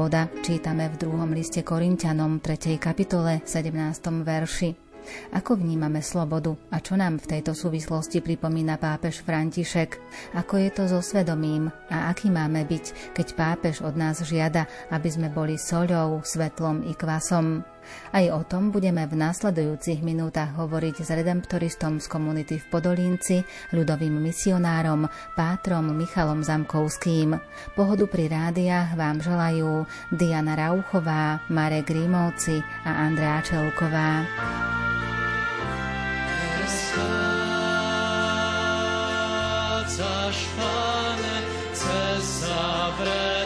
sloboda. Čítame v druhom liste Korintianom 3. kapitole 17. verši. Ako vnímame slobodu a čo nám v tejto súvislosti pripomína pápež František? Ako je to so svedomím a aký máme byť, keď pápež od nás žiada, aby sme boli soľou, svetlom i kvasom? Aj o tom budeme v následujúcich minútach hovoriť s redemptoristom z komunity v Podolínci, ľudovým misionárom, pátrom Michalom Zamkovským. Pohodu pri rádiách vám želajú Diana Rauchová, Marek Rímovci a Andrea Čelková. Schweizer Schwane zersabrete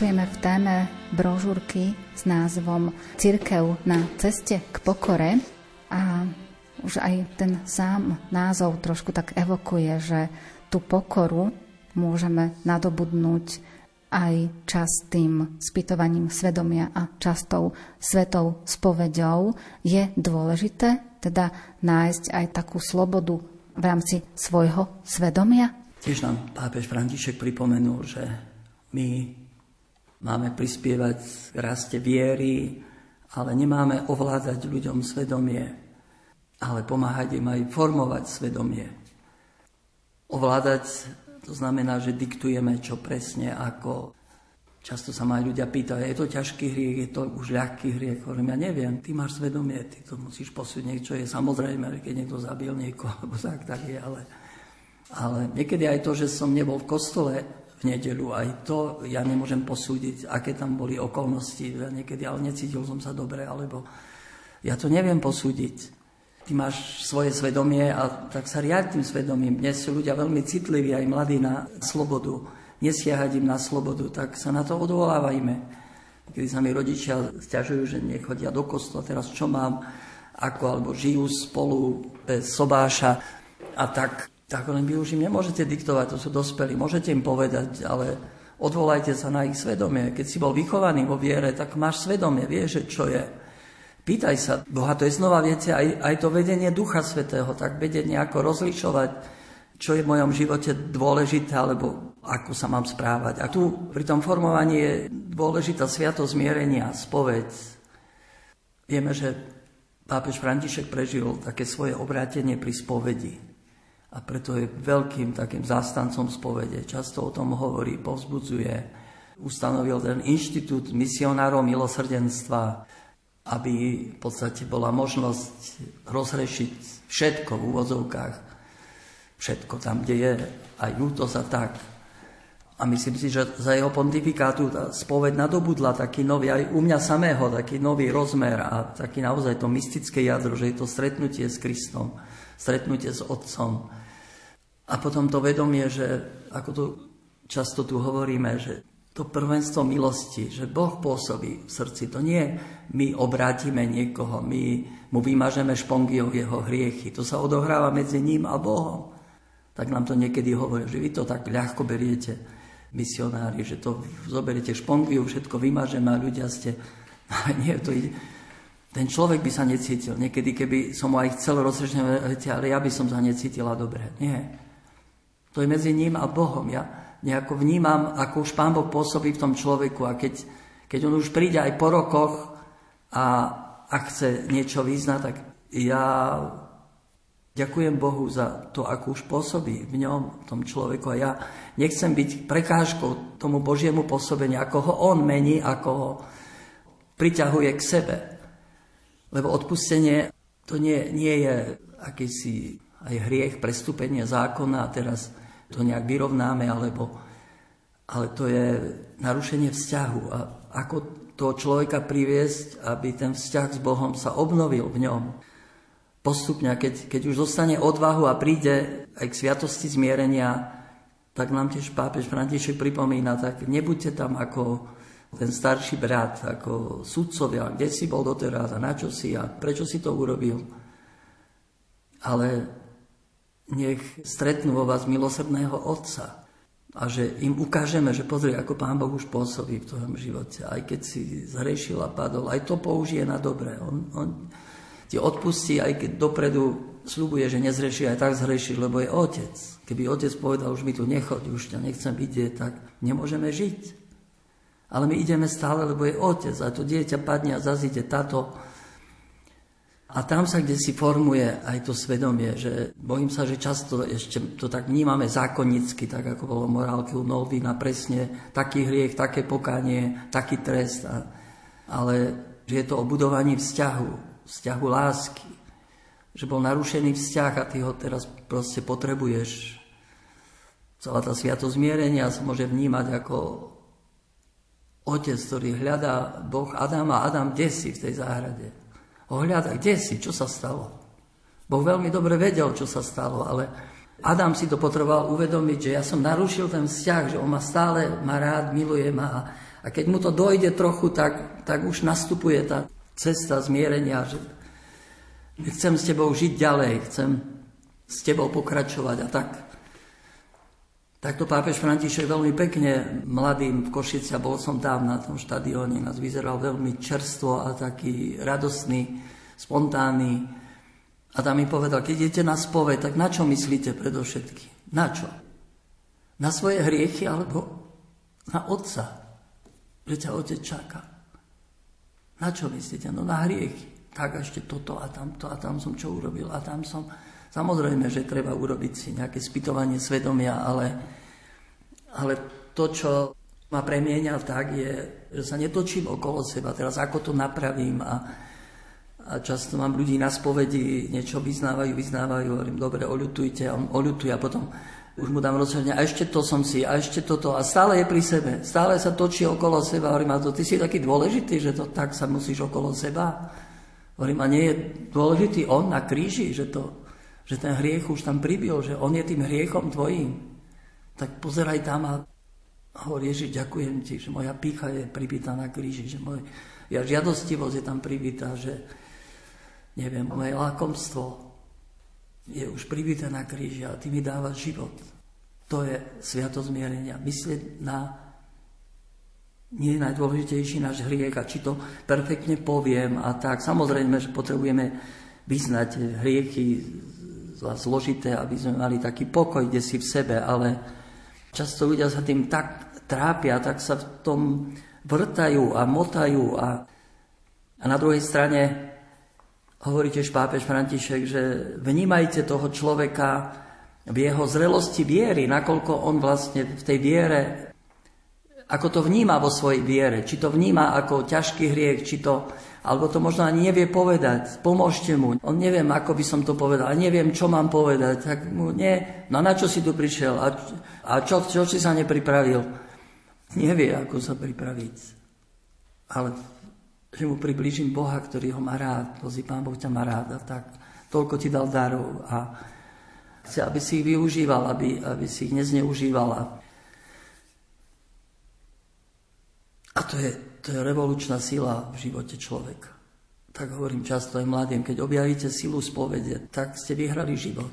Pokračujeme v téme brožúrky s názvom Cirkev na ceste k pokore a už aj ten sám názov trošku tak evokuje, že tú pokoru môžeme nadobudnúť aj častým spytovaním svedomia a častou svetou spoveďou. Je dôležité teda nájsť aj takú slobodu v rámci svojho svedomia? Tiež nám pápež František pripomenul, že my máme prispievať k raste viery, ale nemáme ovládať ľuďom svedomie, ale pomáhať im aj formovať svedomie. Ovládať to znamená, že diktujeme, čo presne, ako. Často sa ma ľudia pýtajú, je to ťažký hriech, je to už ľahký hriech. Hovorím, ja neviem, ty máš svedomie, ty to musíš posúdiť, čo je samozrejme, keď niekto zabil niekoho, alebo tak, tak je, ale, ale niekedy aj to, že som nebol v kostole, v nedelu. Aj to ja nemôžem posúdiť, aké tam boli okolnosti. Ja niekedy ale necítil som sa dobre, alebo ja to neviem posúdiť. Ty máš svoje svedomie a tak sa riad tým svedomím. Dnes sú ľudia veľmi citliví, aj mladí na slobodu. Nesiahať im na slobodu, tak sa na to odvolávajme. Kedy sa mi rodičia stiažujú, že nechodia do kostola, teraz čo mám, ako, alebo žijú spolu bez sobáša. A tak tak len vy už im nemôžete diktovať, to sú dospelí, môžete im povedať, ale odvolajte sa na ich svedomie. Keď si bol vychovaný vo viere, tak máš svedomie, vieš, čo je. Pýtaj sa Boha, to je znova, viete, aj, aj to vedenie Ducha Svetého, tak vedieť nejako rozlišovať, čo je v mojom živote dôležité, alebo ako sa mám správať. A tu pri tom formovaní je dôležitá sviato zmierenia, spoveď. Vieme, že pápež František prežil také svoje obrátenie pri spovedi a preto je veľkým takým zástancom spovede. Často o tom hovorí, povzbudzuje. Ustanovil ten inštitút misionárov milosrdenstva, aby v podstate bola možnosť rozrešiť všetko v úvodzovkách. Všetko tam, kde je aj ľútosť a tak. A myslím si, že za jeho pontifikátu tá spoveď nadobudla taký nový, aj u mňa samého, taký nový rozmer a taký naozaj to mystické jadro, že je to stretnutie s Kristom, stretnutie s Otcom a potom to vedomie, že ako tu často tu hovoríme, že to prvenstvo milosti, že Boh pôsobí v srdci. To nie my obrátime niekoho, my mu vymažeme špongy o jeho hriechy. To sa odohráva medzi ním a Bohom. Tak nám to niekedy hovorí, že vy to tak ľahko beriete, misionári, že to zoberiete špongiu, všetko vymažeme a ľudia ste... nie, to ide... Ten človek by sa necítil. Niekedy, keby som mu aj chcel rozrežňovať, ale ja by som sa necítila dobre. Nie. To je medzi ním a Bohom. Ja nejako vnímam, ako už Pán Boh pôsobí v tom človeku a keď, keď on už príde aj po rokoch a ak chce niečo vyznať, tak ja ďakujem Bohu za to, ako už pôsobí v ňom, v tom človeku. A ja nechcem byť prekážkou tomu Božiemu pôsobeniu, ako ho on mení, ako ho priťahuje k sebe. Lebo odpustenie to nie, nie je akýsi aj hriech, prestúpenie zákona a teraz to nejak vyrovnáme, alebo, ale to je narušenie vzťahu. A ako toho človeka priviesť, aby ten vzťah s Bohom sa obnovil v ňom. Postupne, keď, keď už dostane odvahu a príde aj k sviatosti zmierenia, tak nám tiež pápež František pripomína, tak nebuďte tam ako ten starší brat, ako sudcovia, kde si bol doteraz a na čo si a prečo si to urobil. Ale nech stretnú vo vás milosrdného Otca a že im ukážeme, že pozri, ako Pán Boh už pôsobí v tvojom živote. Aj keď si zhrešil a padol, aj to použije na dobré. On, on ti odpustí, aj keď dopredu slúbuje, že nezreší, aj tak zhreší, lebo je Otec. Keby Otec povedal, už mi tu nechoď, už ťa nechcem vidieť, tak nemôžeme žiť. Ale my ideme stále, lebo je Otec. A to dieťa padne a zazíde táto a tam sa kde si formuje aj to svedomie, že bojím sa, že často ešte to tak vnímame zákonnicky, tak ako bolo morálky u Novina, presne taký hriech, také pokánie, taký trest. A, ale že je to o budovaní vzťahu, vzťahu lásky. Že bol narušený vzťah a ty ho teraz proste potrebuješ. Celá tá sviato zmierenia sa môže vnímať ako otec, ktorý hľadá Boh Adama. Adam, kde si v tej záhrade? Ohľada, kde si, čo sa stalo. Boh veľmi dobre vedel, čo sa stalo, ale Adam si to potreboval uvedomiť, že ja som narušil ten vzťah, že on ma stále má rád, miluje ma A keď mu to dojde trochu, tak, tak už nastupuje tá cesta zmierenia, že chcem s tebou žiť ďalej, chcem s tebou pokračovať a tak. Takto pápež František veľmi pekne mladým v Košici, bol som tam na tom štadióne, nás vyzeral veľmi čerstvo a taký radostný, spontánny. A tam mi povedal, keď idete na spove, tak na čo myslíte predovšetky? Na čo? Na svoje hriechy alebo na otca? Že ťa otec čaká. Na čo myslíte? No na hriechy. Tak ešte toto a tamto a tam som čo urobil a tam som Samozrejme, že treba urobiť si nejaké spytovanie svedomia, ale, ale to, čo ma premieňa tak, je, že sa netočím okolo seba. Teraz ako to napravím? A, a často mám ľudí na spovedi, niečo vyznávajú, vyznávajú, hovorím, dobre, oľutujte, a on oľutuje a potom už mu dám rozhodne, a ešte to som si, a ešte toto, a stále je pri sebe, stále sa točí okolo seba, hovorím, a to ty si taký dôležitý, že to tak sa musíš okolo seba. Hovorím, a nie je dôležitý on na kríži, že to že ten hriech už tam pribil, že on je tým hriechom tvojím, tak pozeraj tam a hovorí Ježiš, ďakujem ti, že moja pícha je pribitá na kríži, že moja ja žiadostivosť je tam pribitá, že neviem, moje lakomstvo je už pribité na kríži a ty mi dávaš život. To je sviatosť zmierenia. Myslieť na nie je najdôležitejší náš hriech a či to perfektne poviem a tak. Samozrejme, že potrebujeme vyznať hriechy zložité, aby sme mali taký pokoj, kde si v sebe, ale často ľudia sa tým tak trápia, tak sa v tom vrtajú a motajú a, a na druhej strane hovorí tiež pápež František, že vnímajte toho človeka v jeho zrelosti viery, nakoľko on vlastne v tej viere, ako to vníma vo svojej viere, či to vníma ako ťažký hriech, či to alebo to možno ani nevie povedať. Pomôžte mu. On neviem, ako by som to povedal. A neviem, čo mám povedať. Tak mu nie. No na čo si tu prišiel? A, a čo, čo si sa nepripravil? Nevie, ako sa pripraviť. Ale že mu približím Boha, ktorý ho má rád. Pozri, Pán Boh ťa má rád. A tak toľko ti dal darov. A chce, aby si ich využíval, aby, aby si ich nezneužíval. A to je to je revolučná sila v živote človeka. Tak hovorím často aj mladým, keď objavíte silu spovede, tak ste vyhrali život.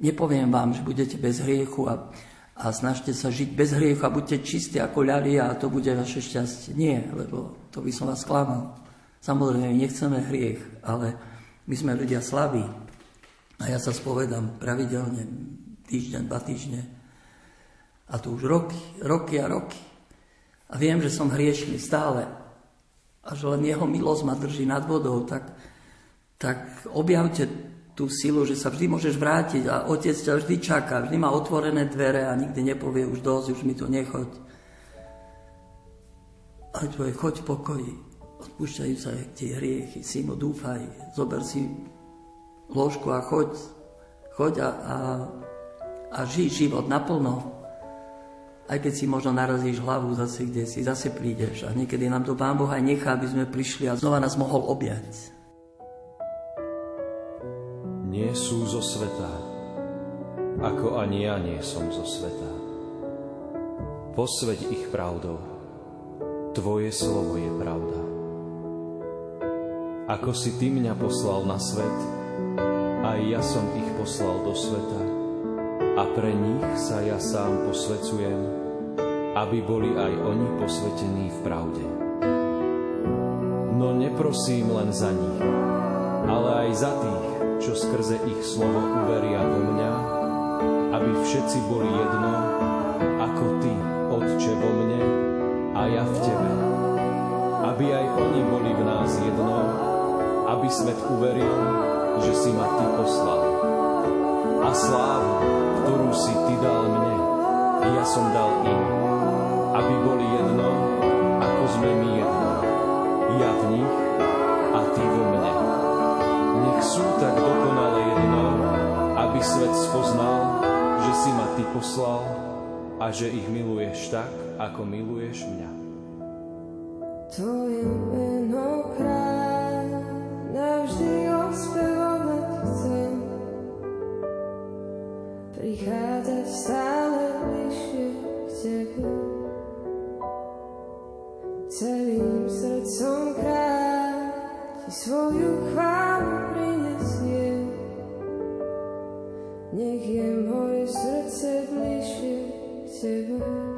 Nepoviem vám, že budete bez hriechu a, a snažte sa žiť bez hriechu a buďte čistí ako ľalia a to bude vaše šťastie. Nie, lebo to by som vás klamal. Samozrejme, nechceme hriech, ale my sme ľudia slaví. A ja sa spovedám pravidelne, týždeň, dva týždne. A to už roky, roky a roky. A viem, že som hriešný stále. A že len jeho milosť ma drží nad vodou, tak, tak objavte tú silu, že sa vždy môžeš vrátiť a otec ťa vždy čaká, vždy má otvorené dvere a nikdy nepovie už dosť, už mi tu nechoď. Ale tvoje choď v pokoji, odpúšťajú sa tie hriechy, synu, dúfaj, zober si ložku a choď, choď a, a, a žij život naplno. Aj keď si možno narazíš hlavu zase, kde si zase prídeš. A niekedy nám to Pán Boh aj nechá, aby sme prišli a znova nás mohol objať. Nie sú zo sveta, ako ani ja nie som zo sveta. Posveď ich pravdou. Tvoje slovo je pravda. Ako si Ty mňa poslal na svet, aj ja som ich poslal do sveta a pre nich sa ja sám posvecujem, aby boli aj oni posvetení v pravde. No neprosím len za nich, ale aj za tých, čo skrze ich slovo uveria vo mňa, aby všetci boli jedno, ako Ty, Otče, vo mne a ja v Tebe. Aby aj oni boli v nás jedno, aby svet uveril, že si ma Ty poslal. A slávu, ktorú si Ty dal mne, ja som dal im, aby boli jedno, ako sme my jedno. Ja v nich a Ty vo mne. Nech sú tak dokonale jedno, aby svet spoznal, že si ma Ty poslal a že ich miluješ tak, ako miluješ mňa. Tvoje svoju chválu prinesie. Nech je moje srdce bližšie k tebe.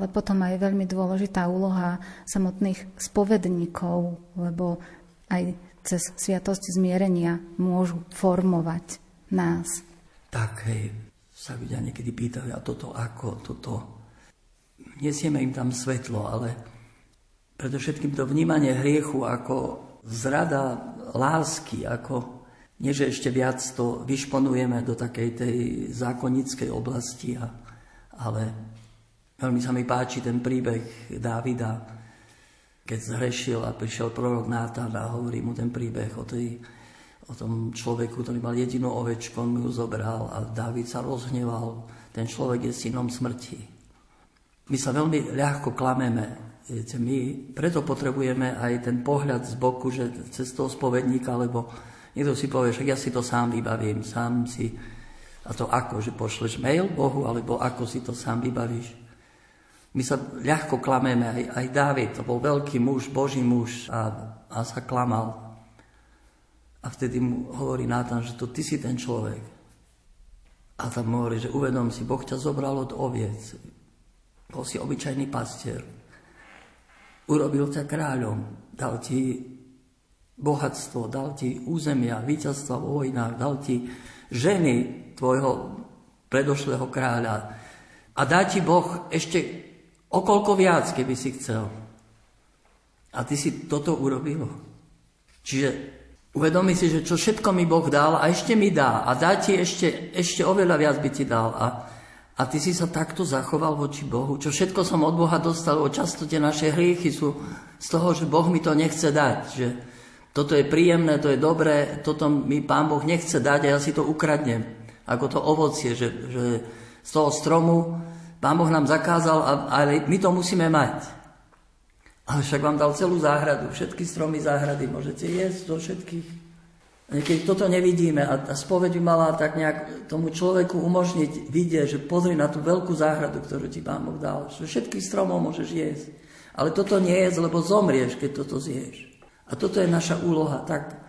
Ale potom aj veľmi dôležitá úloha samotných spovedníkov, lebo aj cez sviatosť zmierenia môžu formovať nás. Tak, hej, sa ľudia niekedy pýtajú, a toto ako, toto. Nesieme im tam svetlo, ale predovšetkým to vnímanie hriechu ako zrada lásky, ako nie, že ešte viac to vyšponujeme do takej tej zákonickej oblasti, a, ale Veľmi sa mi páči ten príbeh Dávida, keď zhrešil a prišiel prorok Nátan a hovorí mu ten príbeh o, tej, o tom človeku, ktorý mal jedinú ovečku, on mu ju zobral a Dávid sa rozhneval. Ten človek je synom smrti. My sa veľmi ľahko klameme. Viete, my preto potrebujeme aj ten pohľad z boku, že cez toho spovedníka, lebo niekto si povie, že ja si to sám vybavím, sám si... A to ako, že pošleš mail Bohu, alebo ako si to sám vybavíš? My sa ľahko klameme, aj, aj Dávid, to bol veľký muž, boží muž a, a sa klamal. A vtedy mu hovorí Nátan, že to ty si ten človek. A tam hovorí, že uvedom si, Boh ťa zobral od oviec. Bol si obyčajný pastier. Urobil ťa kráľom, dal ti bohatstvo, dal ti územia, víťazstva vo vojnách, dal ti ženy tvojho predošlého kráľa. A dá ti Boh ešte Okolko viac, keby si chcel. A ty si toto urobil. Čiže uvedomi si, že čo všetko mi Boh dal a ešte mi dá. A dá ti ešte, ešte oveľa viac by ti dal. A, a ty si sa takto zachoval voči Bohu. Čo všetko som od Boha dostal, o často tie naše hriechy sú z toho, že Boh mi to nechce dať. Že toto je príjemné, to je dobré, toto mi Pán Boh nechce dať a ja si to ukradnem. Ako to ovocie, že, že z toho stromu Pán Boh nám zakázal, ale my to musíme mať. Ale však vám dal celú záhradu, všetky stromy záhrady, môžete jesť do všetkých. Niekedy toto nevidíme a tá spoveď by mala tak nejak tomu človeku umožniť vidieť, že pozri na tú veľkú záhradu, ktorú ti Pán Boh dal, že všetkých stromov môžeš jesť. Ale toto nie je, lebo zomrieš, keď toto zješ. A toto je naša úloha, tak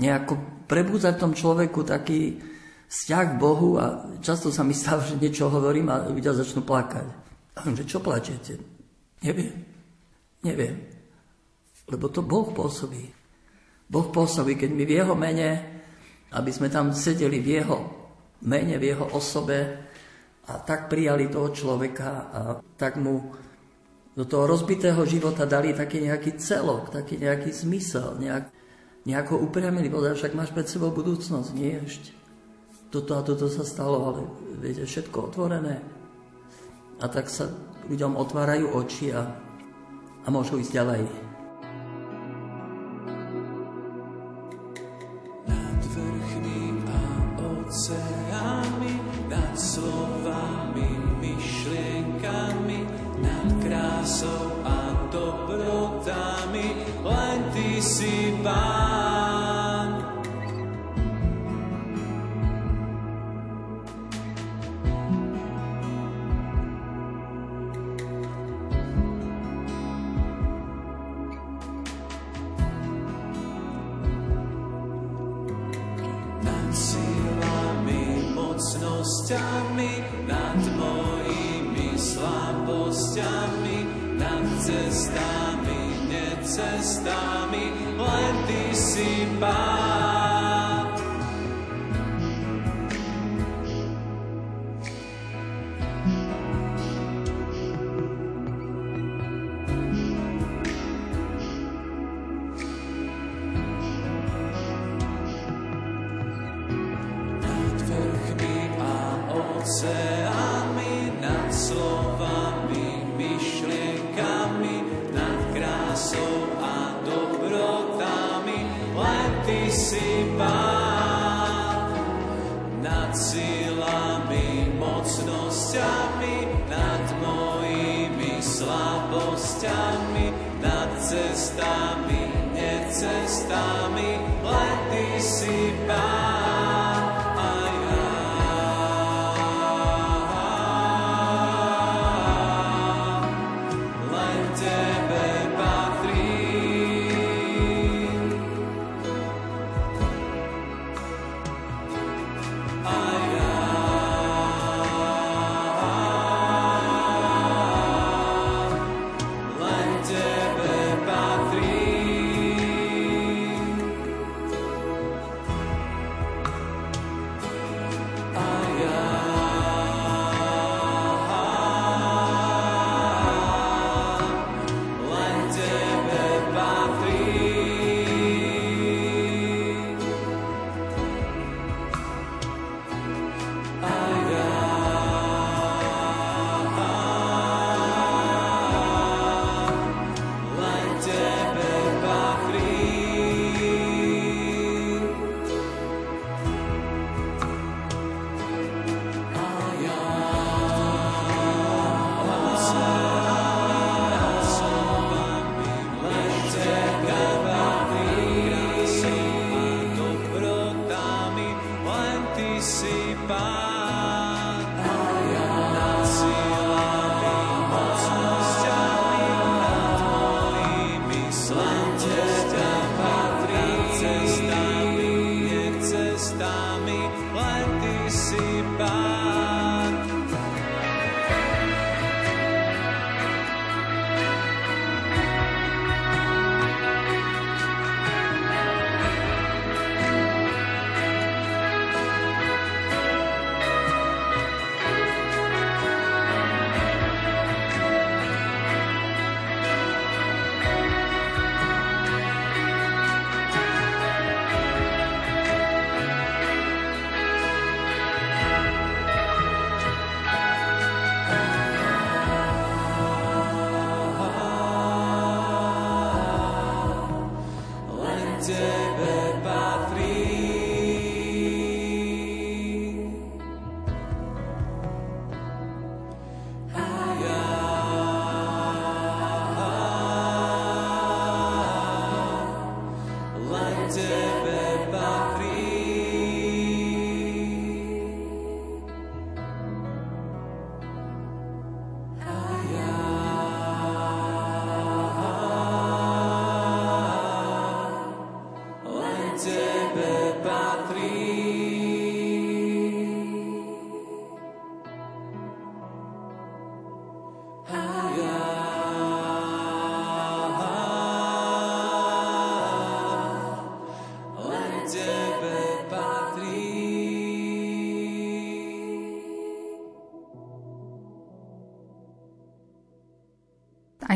nejako prebúzať tom človeku taký, vzťah k Bohu a často sa mi stáva, že niečo hovorím a ľudia začnú plakať. A že čo plačete? Neviem. Neviem. Lebo to Boh pôsobí. Boh pôsobí, keď my v Jeho mene, aby sme tam sedeli v Jeho mene, v Jeho osobe a tak prijali toho človeka a tak mu do toho rozbitého života dali taký nejaký celok, taký nejaký zmysel, nejak, nejako upriamili, však máš pred sebou budúcnosť, nie ešte toto a toto sa stalo, ale viete, všetko otvorené. A tak sa ľuďom otvárajú oči a, a môžu ísť ďalej. Nad vrchmi a oceánmi, nad slovami,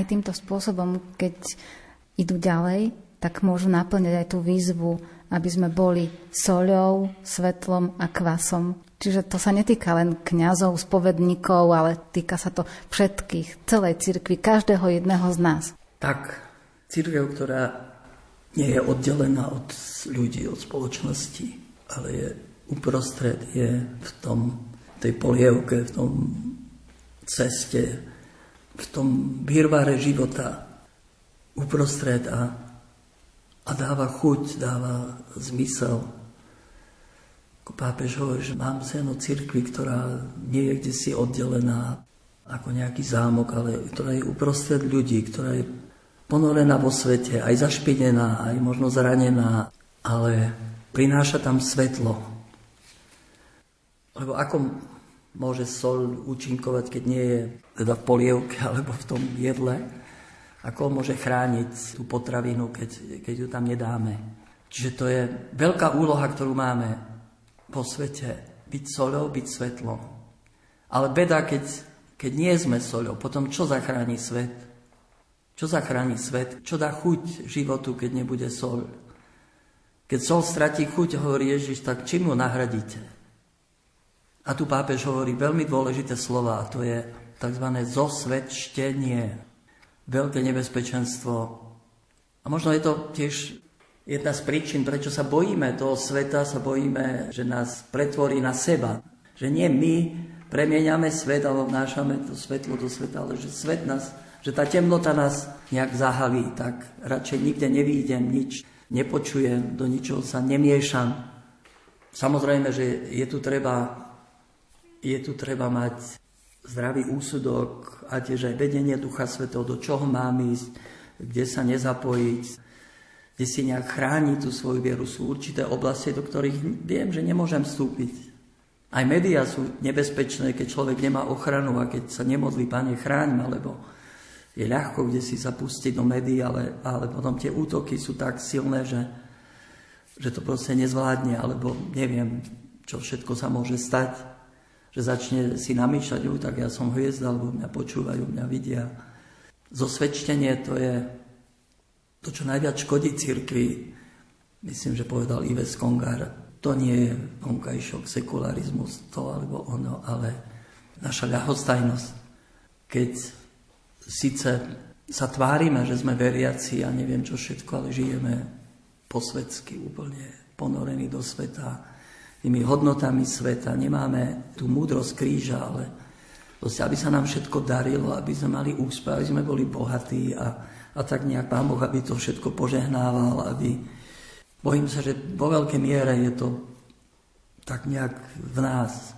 Aj týmto spôsobom, keď idú ďalej, tak môžu naplňať aj tú výzvu, aby sme boli soľou, svetlom a kvasom. Čiže to sa netýka len kňazov, spovedníkov, ale týka sa to všetkých, celej cirkvi, každého jedného z nás. Tak, církev, ktorá nie je oddelená od ľudí, od spoločnosti, ale je uprostred, je v tom, tej polievke, v tom ceste, v tom výrvare života uprostred a, a dáva chuť, dáva zmysel. Ako pápež hovorí, že mám seno cirkvi, ktorá nie je kde si oddelená ako nejaký zámok, ale ktorá je uprostred ľudí, ktorá je ponorená vo svete, aj zašpinená, aj možno zranená, ale prináša tam svetlo. Lebo ako môže sol účinkovať, keď nie je teda v polievke alebo v tom jedle? Ako môže chrániť tú potravinu, keď, keď ju tam nedáme? Čiže to je veľká úloha, ktorú máme po svete. Byť soľou, byť svetlom. Ale beda, keď, keď nie sme soľou, potom čo zachráni svet? Čo zachráni svet? Čo dá chuť životu, keď nebude sol? Keď sol stratí chuť, hovorí Ježiš, tak čím ju nahradíte? A tu pápež hovorí veľmi dôležité slova, a to je tzv. zosvedčtenie. Veľké nebezpečenstvo. A možno je to tiež jedna z príčin, prečo sa bojíme toho sveta, sa bojíme, že nás pretvorí na seba. Že nie my premieňame svet alebo vnášame to svetlo do sveta, ale že svet nás, že tá temnota nás nejak zahalí, tak radšej nikde nevídem nič, nepočujem, do ničoho sa nemiešam. Samozrejme, že je tu treba, je tu treba mať zdravý úsudok a tiež aj vedenie Ducha Svetého, do čoho mám ísť, kde sa nezapojiť, kde si nejak chrániť tú svoju vieru. Sú určité oblasti, do ktorých viem, že nemôžem vstúpiť. Aj médiá sú nebezpečné, keď človek nemá ochranu a keď sa nemodlí, Pane, chráň ma, lebo je ľahko, kde si sa pustiť do médií, ale, ale potom tie útoky sú tak silné, že, že to proste nezvládne, alebo neviem, čo všetko sa môže stať, že začne si namýšľať, tak ja som hviezda, alebo mňa počúvajú, mňa vidia. Zosvedčenie to je to, čo najviac škodí cirkvi. Myslím, že povedal Ives Kongar, to nie je vonkajšok, sekularizmus, to alebo ono, ale naša ľahostajnosť. Keď síce sa tvárime, že sme veriaci a neviem čo všetko, ale žijeme posvedsky úplne ponorení do sveta, tými hodnotami sveta, nemáme tú múdrosť kríža, ale proste, aby sa nám všetko darilo, aby sme mali úspech, aby sme boli bohatí a, a tak nejak Pán Boh, aby to všetko požehnával, aby, Bojím sa, že vo veľkej miere je to tak nejak v nás,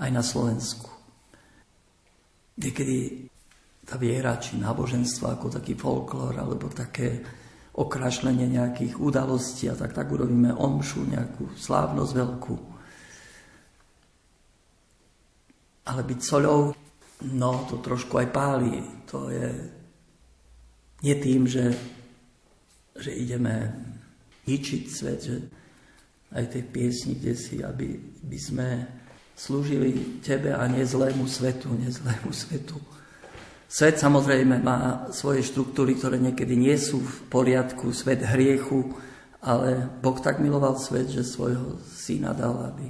aj na Slovensku. Niekedy tá viera, či náboženstvo ako taký folklór, alebo také okrašlenie nejakých udalostí a tak, tak urobíme omšu, nejakú slávnosť veľkú. Ale byť soľou, no to trošku aj páli. To je nie tým, že, že ideme ničiť svet, že aj tej piesni, kde si, aby by sme slúžili Tebe a nie zlému svetu, nie zlému svetu. Svet samozrejme má svoje štruktúry, ktoré niekedy nie sú v poriadku, svet hriechu, ale Boh tak miloval svet, že svojho syna dal, aby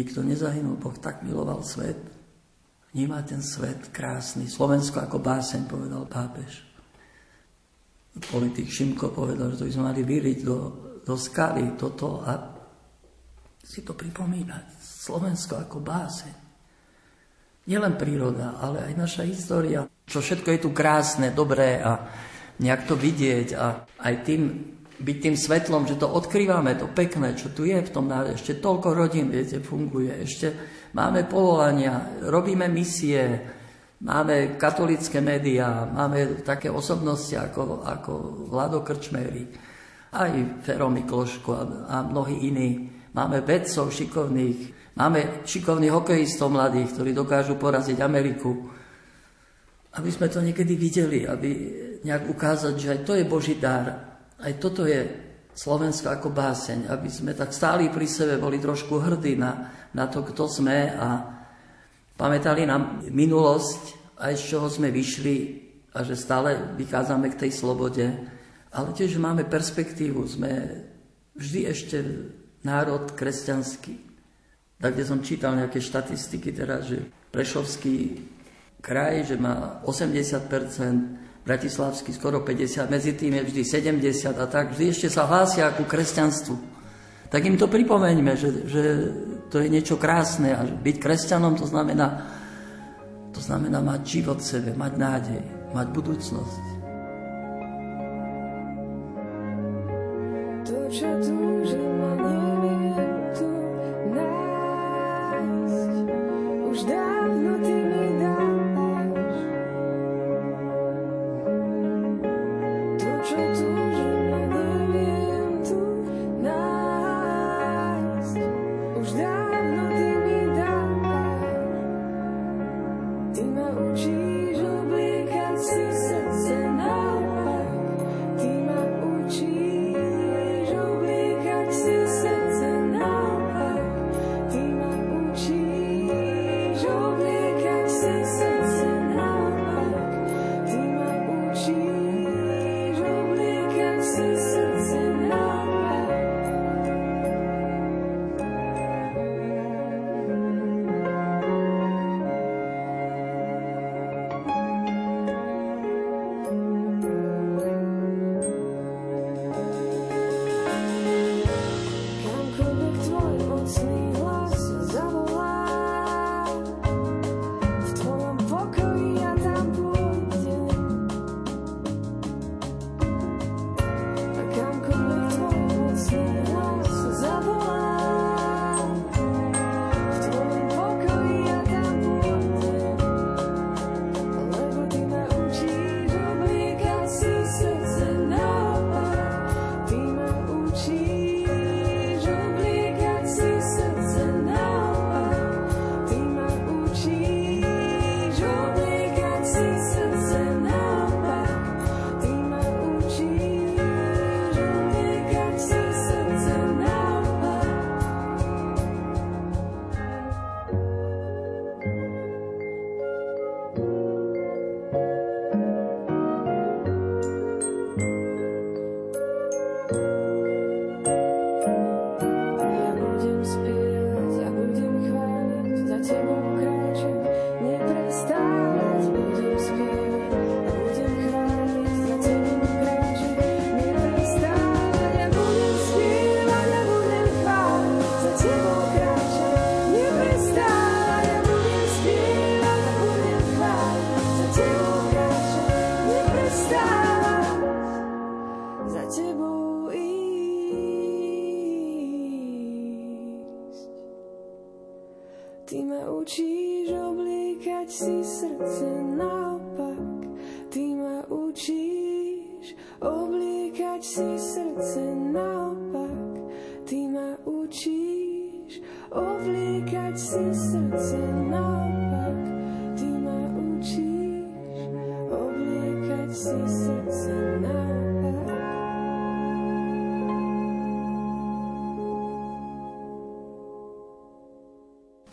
nikto nezahynul. Boh tak miloval svet. Vníma ten svet krásny. Slovensko ako báseň, povedal pápež politik Šimko povedal, že to by sme mali vyriť do, do skaly toto a si to pripomínať. Slovensko ako báse. Nielen príroda, ale aj naša história. Čo všetko je tu krásne, dobré a nejak to vidieť a aj tým byť tým svetlom, že to odkrývame, to pekné, čo tu je v tom náde. Ešte toľko rodín, viete, funguje. Ešte máme povolania, robíme misie, Máme katolické médiá, máme také osobnosti ako, ako Vlado Krčmery, aj Fero Mikloško a, a mnohí iní. Máme vedcov šikovných, máme šikovných hokejistov mladých, ktorí dokážu poraziť Ameriku. Aby sme to niekedy videli, aby nejak ukázať, že aj to je Boží dar, aj toto je Slovensko ako báseň, aby sme tak stáli pri sebe, boli trošku hrdí na, na to, kto sme a Pamätali nám minulosť, aj z čoho sme vyšli a že stále vychádzame k tej slobode, ale tiež máme perspektívu, sme vždy ešte národ kresťanský. Tak, kde som čítal nejaké štatistiky teraz, že Prešovský kraj, že má 80%, Bratislavský skoro 50, medzi tým je vždy 70 a tak, vždy ešte sa hlásia ku kresťanstvu. Tak im to pripomeňme, že, že to je niečo krásne a byť kresťanom to znamená, to znamená mať život v sebe, mať nádej, mať budúcnosť. To, čo túžim, už dávno ty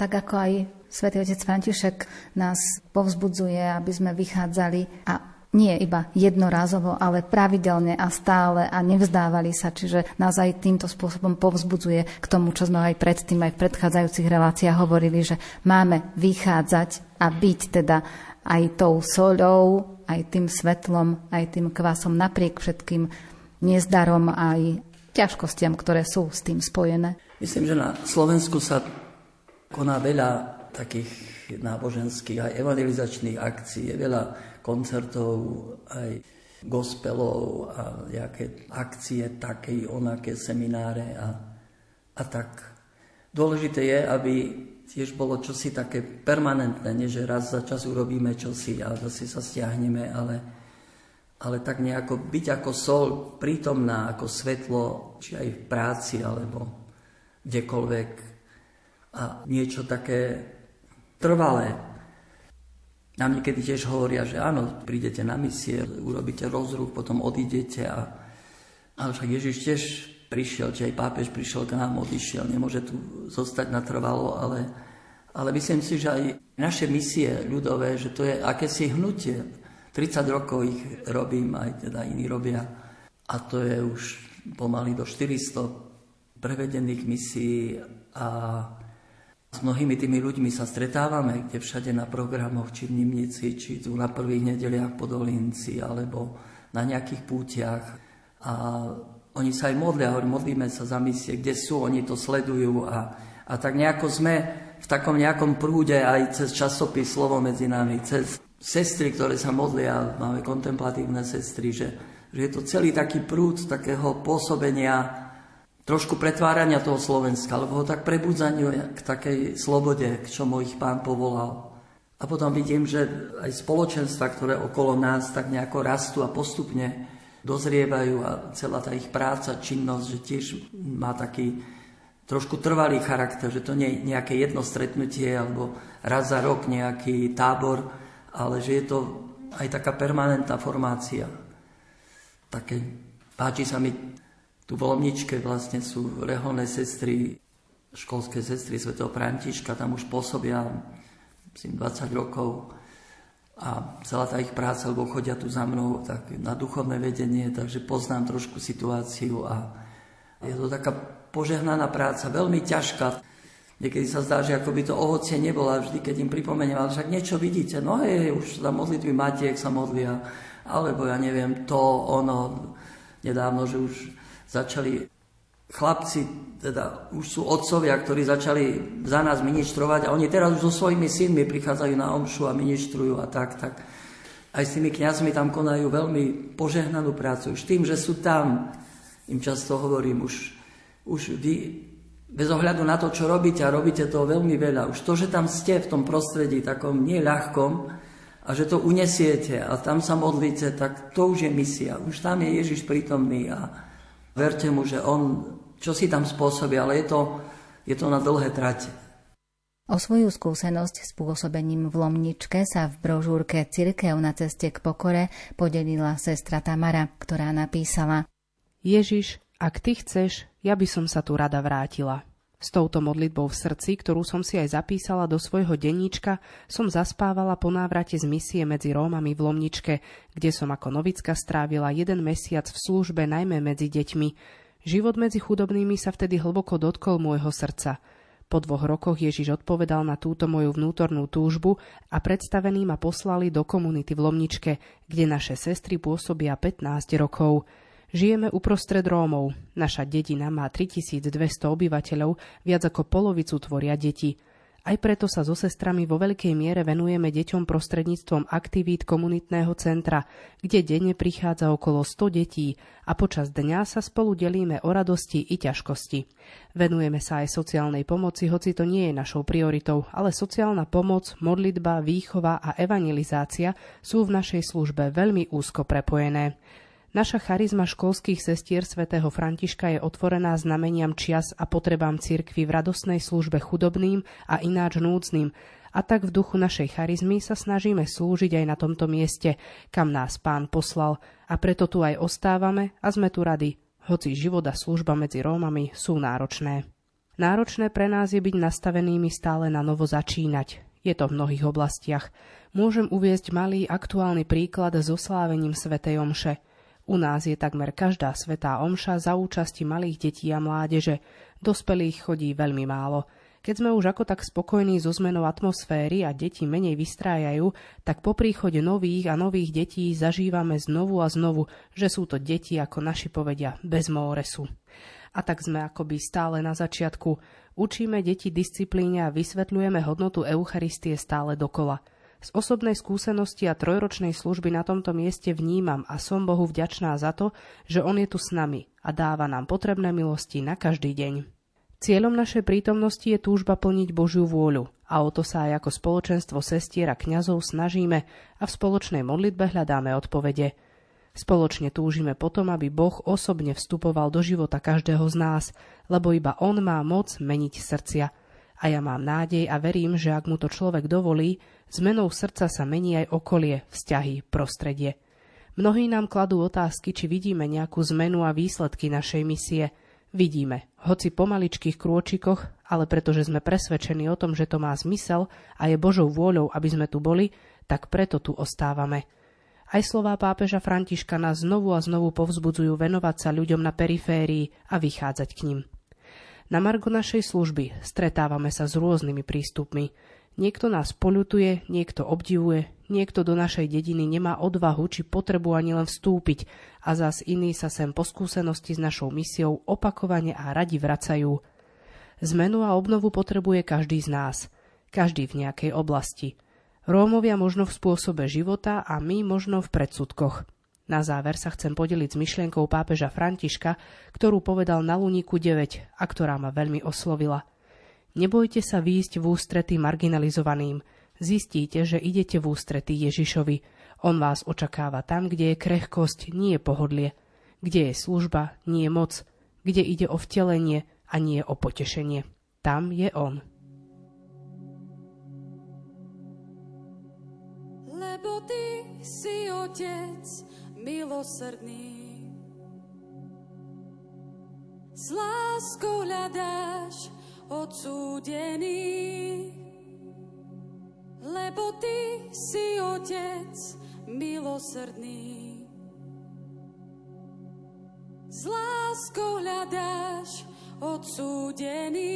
Tak ako aj svätý otec František nás povzbudzuje, aby sme vychádzali a nie iba jednorázovo, ale pravidelne a stále a nevzdávali sa. Čiže nás aj týmto spôsobom povzbudzuje k tomu, čo sme aj predtým, aj v predchádzajúcich reláciách hovorili, že máme vychádzať a byť teda aj tou soľou, aj tým svetlom, aj tým kvasom napriek všetkým nezdarom aj ťažkostiam, ktoré sú s tým spojené. Myslím, že na Slovensku sa koná veľa takých náboženských aj evangelizačných akcií, je veľa koncertov, aj gospelov a nejaké akcie, také, onaké semináre a, a tak. Dôležité je, aby tiež bolo čosi také permanentné, nie že raz za čas urobíme čosi a zase sa stiahneme, ale, ale tak nejako byť ako sol, prítomná ako svetlo, či aj v práci alebo kdekoľvek a niečo také trvalé, nám niekedy tiež hovoria, že áno, prídete na misie, urobíte rozruch, potom odídete. A... Ale však Ježiš tiež prišiel, či aj pápež prišiel k nám, odišiel, nemôže tu zostať natrvalo, ale, ale myslím si, že aj naše misie ľudové, že to je akési hnutie. 30 rokov ich robím, aj teda iní robia. A to je už pomaly do 400 prevedených misií a s mnohými tými ľuďmi sa stretávame, kde všade na programoch, či v Nimnici, či tu na prvých nedeliach Dolinci, alebo na nejakých pútiach. A oni sa aj modlia, hovorím, modlíme sa za misie, kde sú, oni to sledujú a, a tak nejako sme v takom nejakom prúde aj cez časopis slovo medzi nami, cez sestry, ktoré sa modlia, máme kontemplatívne sestry, že, že je to celý taký prúd takého pôsobenia trošku pretvárania toho Slovenska, alebo ho tak prebudzaniu k takej slobode, k čomu ich pán povolal. A potom vidím, že aj spoločenstva, ktoré okolo nás tak nejako rastú a postupne dozrievajú a celá tá ich práca, činnosť, že tiež má taký trošku trvalý charakter, že to nie je nejaké jedno stretnutie alebo raz za rok nejaký tábor, ale že je to aj taká permanentná formácia. Také, páči sa mi tu v Lomničke vlastne sú reholné sestry, školské sestry Sv. Františka, tam už pôsobia myslím, 20 rokov a celá tá ich práca, lebo chodia tu za mnou tak na duchovné vedenie, takže poznám trošku situáciu a je to taká požehnaná práca, veľmi ťažká. Niekedy sa zdá, že ako by to ovocie nebolo vždy, keď im pripomeniem, ale však niečo vidíte, no hej, už za modlitby Matiek sa modlia, alebo ja neviem, to, ono, nedávno, že už začali chlapci, teda už sú otcovia, ktorí začali za nás ministrovať a oni teraz už so svojimi synmi prichádzajú na omšu a ministrujú a tak, tak aj s tými kňazmi tam konajú veľmi požehnanú prácu. Už tým, že sú tam, im často hovorím, už, už vy bez ohľadu na to, čo robíte a robíte to veľmi veľa, už to, že tam ste v tom prostredí takom neľahkom a že to unesiete a tam sa modlíte, tak to už je misia. Už tam je Ježiš prítomný a, Verte mu, že on čo si tam spôsobí, ale je to, je to na dlhé trate. O svoju skúsenosť s pôsobením v Lomničke sa v brožúrke Cirkev na ceste k pokore podelila sestra Tamara, ktorá napísala Ježiš, ak ty chceš, ja by som sa tu rada vrátila. S touto modlitbou v srdci, ktorú som si aj zapísala do svojho denníčka, som zaspávala po návrate z misie medzi Rómami v Lomničke, kde som ako novicka strávila jeden mesiac v službe najmä medzi deťmi. Život medzi chudobnými sa vtedy hlboko dotkol môjho srdca. Po dvoch rokoch Ježiš odpovedal na túto moju vnútornú túžbu a predstavení ma poslali do komunity v Lomničke, kde naše sestry pôsobia 15 rokov. Žijeme uprostred Rómov. Naša dedina má 3200 obyvateľov, viac ako polovicu tvoria deti. Aj preto sa so sestrami vo veľkej miere venujeme deťom prostredníctvom aktivít komunitného centra, kde denne prichádza okolo 100 detí a počas dňa sa spolu delíme o radosti i ťažkosti. Venujeme sa aj sociálnej pomoci, hoci to nie je našou prioritou, ale sociálna pomoc, modlitba, výchova a evangelizácia sú v našej službe veľmi úzko prepojené. Naša charizma školských sestier svätého Františka je otvorená znameniam čias a potrebám cirkvy v radosnej službe chudobným a ináč núdznym, a tak v duchu našej charizmy sa snažíme slúžiť aj na tomto mieste, kam nás pán poslal a preto tu aj ostávame a sme tu radi, hoci život a služba medzi Rómami sú náročné. Náročné pre nás je byť nastavenými stále na novo začínať. Je to v mnohých oblastiach. Môžem uviezť malý aktuálny príklad so slávením Svetej Omše – u nás je takmer každá svetá omša za účasti malých detí a mládeže. Dospelých chodí veľmi málo. Keď sme už ako tak spokojní so zmenou atmosféry a deti menej vystrájajú, tak po príchode nových a nových detí zažívame znovu a znovu, že sú to deti, ako naši povedia, bez móresu. A tak sme akoby stále na začiatku. Učíme deti disciplíne a vysvetľujeme hodnotu Eucharistie stále dokola – z osobnej skúsenosti a trojročnej služby na tomto mieste vnímam a som Bohu vďačná za to, že On je tu s nami a dáva nám potrebné milosti na každý deň. Cieľom našej prítomnosti je túžba plniť Božiu vôľu a o to sa aj ako spoločenstvo sestier a kňazov snažíme a v spoločnej modlitbe hľadáme odpovede. Spoločne túžime potom, aby Boh osobne vstupoval do života každého z nás, lebo iba On má moc meniť srdcia – a ja mám nádej a verím, že ak mu to človek dovolí, zmenou srdca sa mení aj okolie, vzťahy, prostredie. Mnohí nám kladú otázky, či vidíme nejakú zmenu a výsledky našej misie. Vidíme, hoci po maličkých krôčikoch, ale pretože sme presvedčení o tom, že to má zmysel a je Božou vôľou, aby sme tu boli, tak preto tu ostávame. Aj slová pápeža Františka nás znovu a znovu povzbudzujú venovať sa ľuďom na periférii a vychádzať k ním. Na margo našej služby stretávame sa s rôznymi prístupmi. Niekto nás poľutuje, niekto obdivuje, niekto do našej dediny nemá odvahu či potrebu ani len vstúpiť a zas iní sa sem po skúsenosti s našou misiou opakovane a radi vracajú. Zmenu a obnovu potrebuje každý z nás, každý v nejakej oblasti. Rómovia možno v spôsobe života a my možno v predsudkoch. Na záver sa chcem podeliť s myšlienkou pápeža Františka, ktorú povedal na Luníku 9 a ktorá ma veľmi oslovila. Nebojte sa výjsť v ústrety marginalizovaným. Zistíte, že idete v ústrety Ježišovi. On vás očakáva tam, kde je krehkosť, nie pohodlie. Kde je služba, nie moc. Kde ide o vtelenie a nie o potešenie. Tam je On. Lebo ty si otec, milosrdný. S láskou hľadáš odsúdený, lebo ty si otec milosrdný. S láskou hľadáš odsúdený.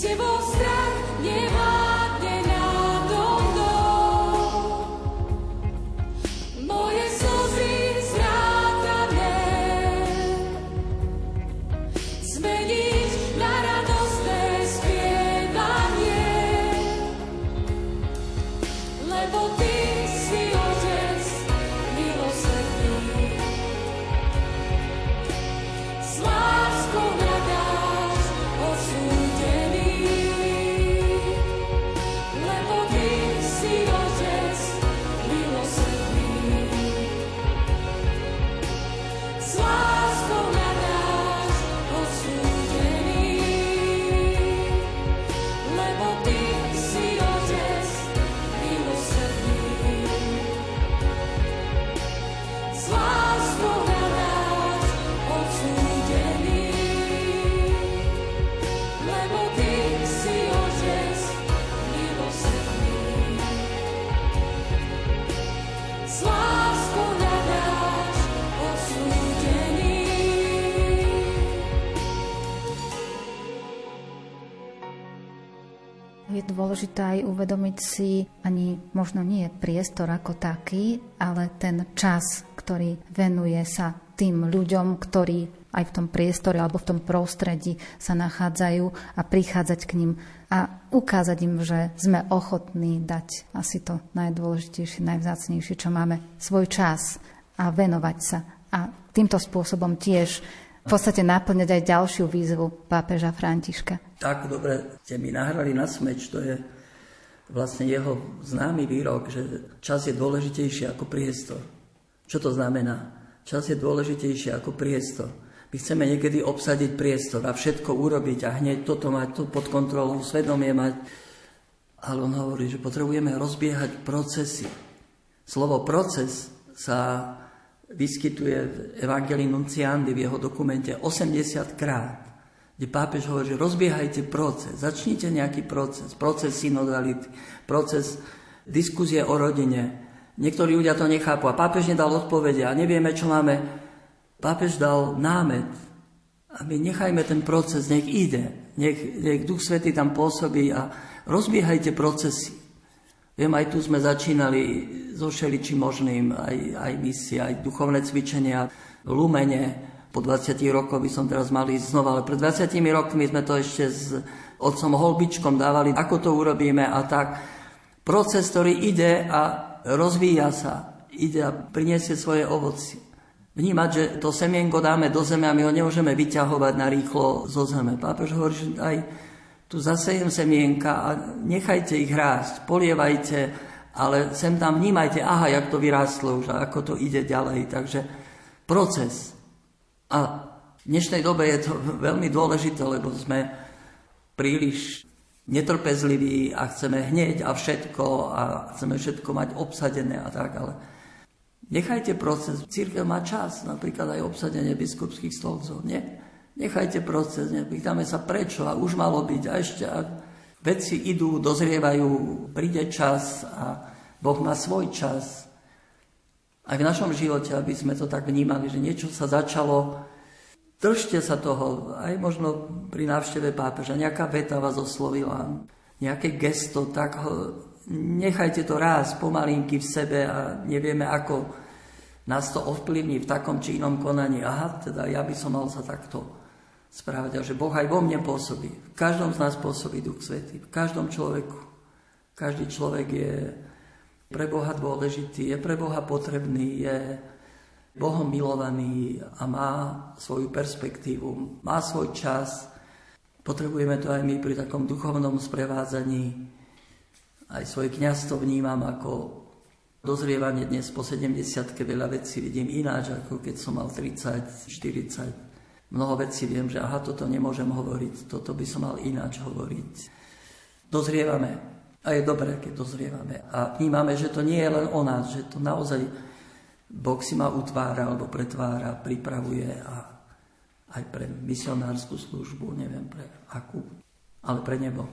Se você dôležité aj uvedomiť si ani možno nie priestor ako taký, ale ten čas, ktorý venuje sa tým ľuďom, ktorí aj v tom priestore alebo v tom prostredí sa nachádzajú a prichádzať k ním a ukázať im, že sme ochotní dať asi to najdôležitejšie, najvzácnejšie, čo máme, svoj čas a venovať sa. A týmto spôsobom tiež v podstate naplňať aj ďalšiu výzvu pápeža Františka. Tak, dobre, ste mi nahrali na smeč, to je vlastne jeho známy výrok, že čas je dôležitejší ako priestor. Čo to znamená? Čas je dôležitejší ako priestor. My chceme niekedy obsadiť priestor a všetko urobiť a hneď toto mať tu pod kontrolou, svedomie mať. Ale on hovorí, že potrebujeme rozbiehať procesy. Slovo proces sa vyskytuje v Evangelii Nunciandi v jeho dokumente 80 krát, kde pápež hovorí, že rozbiehajte proces, začnite nejaký proces, proces synodality, proces diskuzie o rodine. Niektorí ľudia to nechápu a pápež nedal odpovede a nevieme, čo máme pápež dal námet a my nechajme ten proces, nech ide, nech, nech Duch Svetý tam pôsobí a rozbiehajte procesy. Viem, aj tu sme začínali so všeličím možným, aj, aj misie, aj duchovné cvičenia Lumene. Po 20 rokoch by som teraz mal ísť znova, ale pred 20 rokmi sme to ešte s otcom Holbičkom dávali, ako to urobíme a tak. Proces, ktorý ide a rozvíja sa, ide a priniesie svoje ovoci vnímať, že to semienko dáme do zeme a my ho nemôžeme vyťahovať na rýchlo zo zeme. Pápež hovorí, že aj tu zasejem semienka a nechajte ich rásť, polievajte, ale sem tam vnímajte, aha, jak to vyrástlo už a ako to ide ďalej. Takže proces. A v dnešnej dobe je to veľmi dôležité, lebo sme príliš netrpezliví a chceme hneď a všetko a chceme všetko mať obsadené a tak, ale Nechajte proces. Církev má čas, napríklad aj obsadenie biskupských stolcov. Nie? Nechajte proces, nepýtame sa prečo a už malo byť a ešte a veci idú, dozrievajú, príde čas a Boh má svoj čas. Aj v našom živote, aby sme to tak vnímali, že niečo sa začalo, držte sa toho, aj možno pri návšteve pápeža, nejaká veta vás oslovila, nejaké gesto, tak ho, nechajte to raz pomalinky v sebe a nevieme, ako nás to ovplyvní v takom či inom konaní. Aha, teda ja by som mal sa takto A že Boh aj vo mne pôsobí. V každom z nás pôsobí Duch Svetý. V každom človeku. Každý človek je pre Boha dôležitý, je pre Boha potrebný, je Bohom milovaný a má svoju perspektívu, má svoj čas. Potrebujeme to aj my pri takom duchovnom sprevádzaní. Aj svoje kniazstvo vnímam ako dozrievanie dnes po 70 veľa vecí vidím ináč, ako keď som mal 30, 40. Mnoho vecí viem, že aha, toto nemôžem hovoriť, toto by som mal ináč hovoriť. Dozrievame. A je dobré, keď dozrievame. A vnímame, že to nie je len o nás, že to naozaj Boh si ma utvára alebo pretvára, pripravuje a aj pre misionárskú službu, neviem pre akú, ale pre nebo.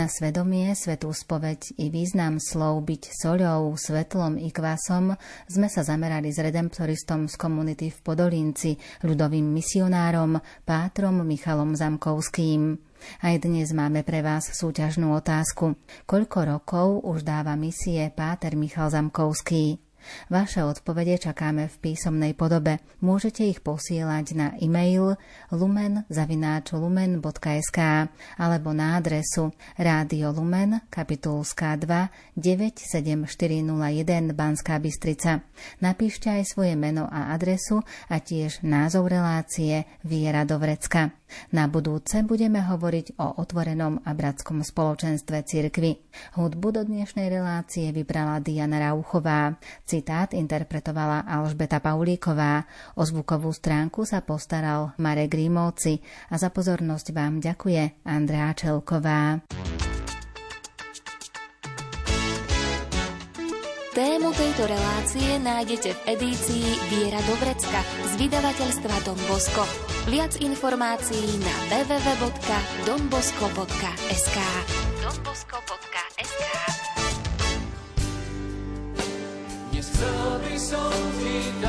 Na svedomie, svetú spoveď i význam slov byť soľou, svetlom i kvasom sme sa zamerali s redemptoristom z komunity v Podolínci, ľudovým misionárom, pátrom Michalom Zamkovským. Aj dnes máme pre vás súťažnú otázku. Koľko rokov už dáva misie páter Michal Zamkovský? Vaše odpovede čakáme v písomnej podobe. Môžete ich posielať na e-mail lumen.lumen.sk alebo na adresu Rádio Lumen, kapitulská 2, 97401 Banská Bystrica. Napíšte aj svoje meno a adresu a tiež názov relácie Viera do Vrecka. Na budúce budeme hovoriť o otvorenom a bratskom spoločenstve cirkvy. Hudbu do dnešnej relácie vybrala Diana Rauchová. Citát interpretovala Alžbeta Paulíková. O zvukovú stránku sa postaral Marek Rímovci a za pozornosť vám ďakuje Andrea Čelková. Tému tejto relácie nájdete v edícii Viera Dobrecka z vydavateľstva Don Bosco. Viac informácií na www.donbosco.sk donbosco.sk Chcel by som ti